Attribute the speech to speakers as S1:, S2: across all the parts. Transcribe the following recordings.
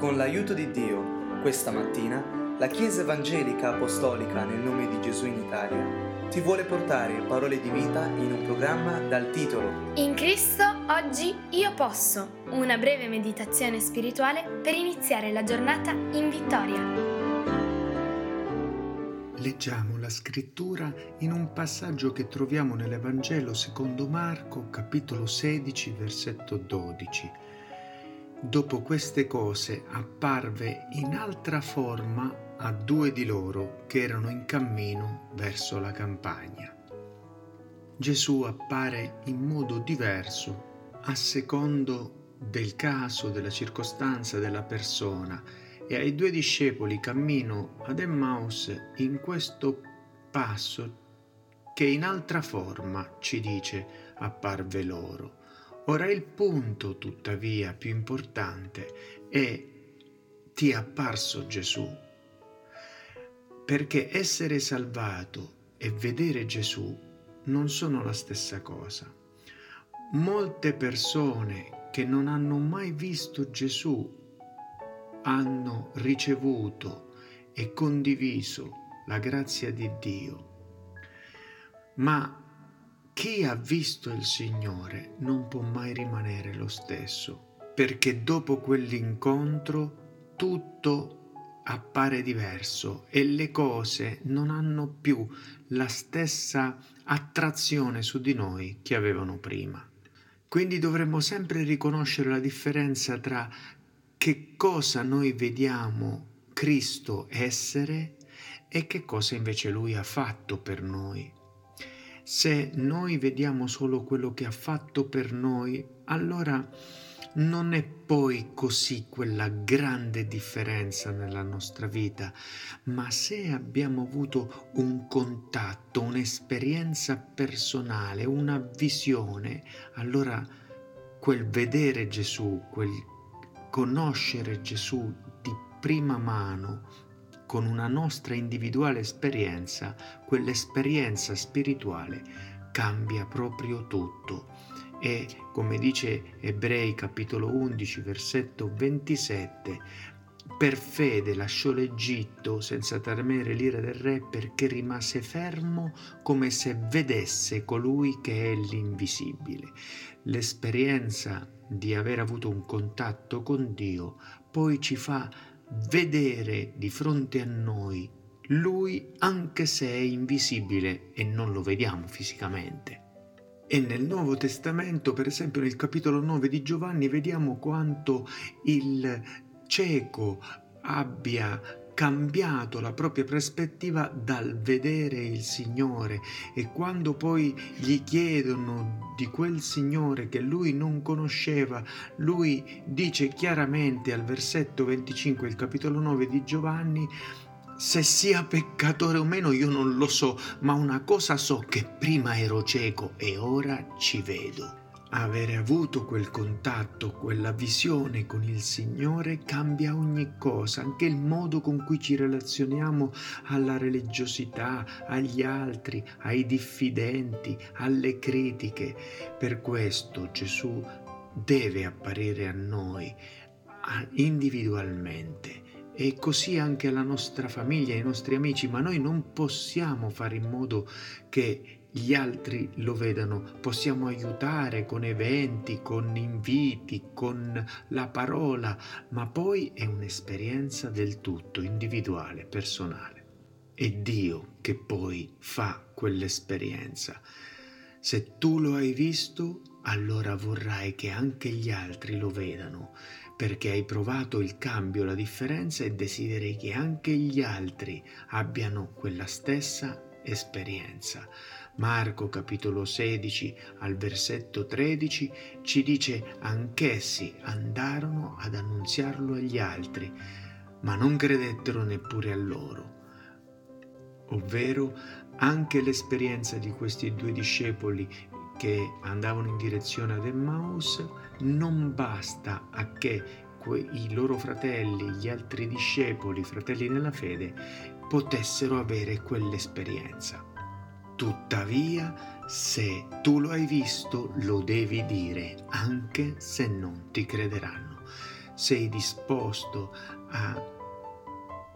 S1: Con l'aiuto di Dio, questa mattina, la Chiesa Evangelica Apostolica nel nome di Gesù in Italia ti vuole portare parole di vita in un programma dal titolo
S2: In Cristo oggi io posso, una breve meditazione spirituale per iniziare la giornata in vittoria.
S3: Leggiamo la scrittura in un passaggio che troviamo nell'Evangelo secondo Marco, capitolo 16, versetto 12 Dopo queste cose apparve in altra forma a due di loro che erano in cammino verso la campagna. Gesù appare in modo diverso a secondo del caso, della circostanza, della persona e ai due discepoli cammino ad Emmaus in questo passo che in altra forma ci dice apparve loro. Ora il punto, tuttavia, più importante è ti è apparso Gesù, perché essere salvato e vedere Gesù non sono la stessa cosa. Molte persone che non hanno mai visto Gesù hanno ricevuto e condiviso la grazia di Dio, ma chi ha visto il Signore non può mai rimanere lo stesso, perché dopo quell'incontro tutto appare diverso e le cose non hanno più la stessa attrazione su di noi che avevano prima. Quindi dovremmo sempre riconoscere la differenza tra che cosa noi vediamo Cristo essere e che cosa invece Lui ha fatto per noi. Se noi vediamo solo quello che ha fatto per noi, allora non è poi così quella grande differenza nella nostra vita, ma se abbiamo avuto un contatto, un'esperienza personale, una visione, allora quel vedere Gesù, quel conoscere Gesù di prima mano, con una nostra individuale esperienza, quell'esperienza spirituale cambia proprio tutto. E come dice Ebrei capitolo 11 versetto 27, per fede lasciò l'Egitto senza temere l'ira del re perché rimase fermo come se vedesse colui che è l'invisibile. L'esperienza di aver avuto un contatto con Dio poi ci fa vedere di fronte a noi lui anche se è invisibile e non lo vediamo fisicamente. E nel Nuovo Testamento, per esempio nel capitolo 9 di Giovanni, vediamo quanto il cieco abbia cambiato la propria prospettiva dal vedere il Signore e quando poi gli chiedono di quel Signore che lui non conosceva, lui dice chiaramente al versetto 25 del capitolo 9 di Giovanni se sia peccatore o meno io non lo so, ma una cosa so che prima ero cieco e ora ci vedo. Avere avuto quel contatto, quella visione con il Signore cambia ogni cosa, anche il modo con cui ci relazioniamo alla religiosità, agli altri, ai diffidenti, alle critiche. Per questo Gesù deve apparire a noi individualmente e così anche alla nostra famiglia, ai nostri amici, ma noi non possiamo fare in modo che gli altri lo vedano, possiamo aiutare con eventi, con inviti, con la parola, ma poi è un'esperienza del tutto individuale, personale. È Dio che poi fa quell'esperienza. Se tu lo hai visto, allora vorrai che anche gli altri lo vedano, perché hai provato il cambio, la differenza e desideri che anche gli altri abbiano quella stessa esperienza. Marco capitolo 16 al versetto 13 ci dice anch'essi andarono ad annunziarlo agli altri, ma non credettero neppure a loro. Ovvero anche l'esperienza di questi due discepoli che andavano in direzione ad Emmaus non basta a che i loro fratelli, gli altri discepoli, fratelli nella fede, potessero avere quell'esperienza. Tuttavia, se tu lo hai visto, lo devi dire, anche se non ti crederanno. sei disposto a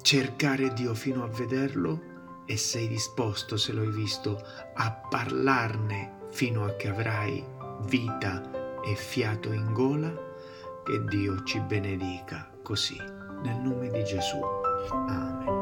S3: cercare Dio fino a vederlo e sei disposto, se lo hai visto, a parlarne fino a che avrai vita e fiato in gola, che Dio ci benedica così, nel nome di Gesù. Amen.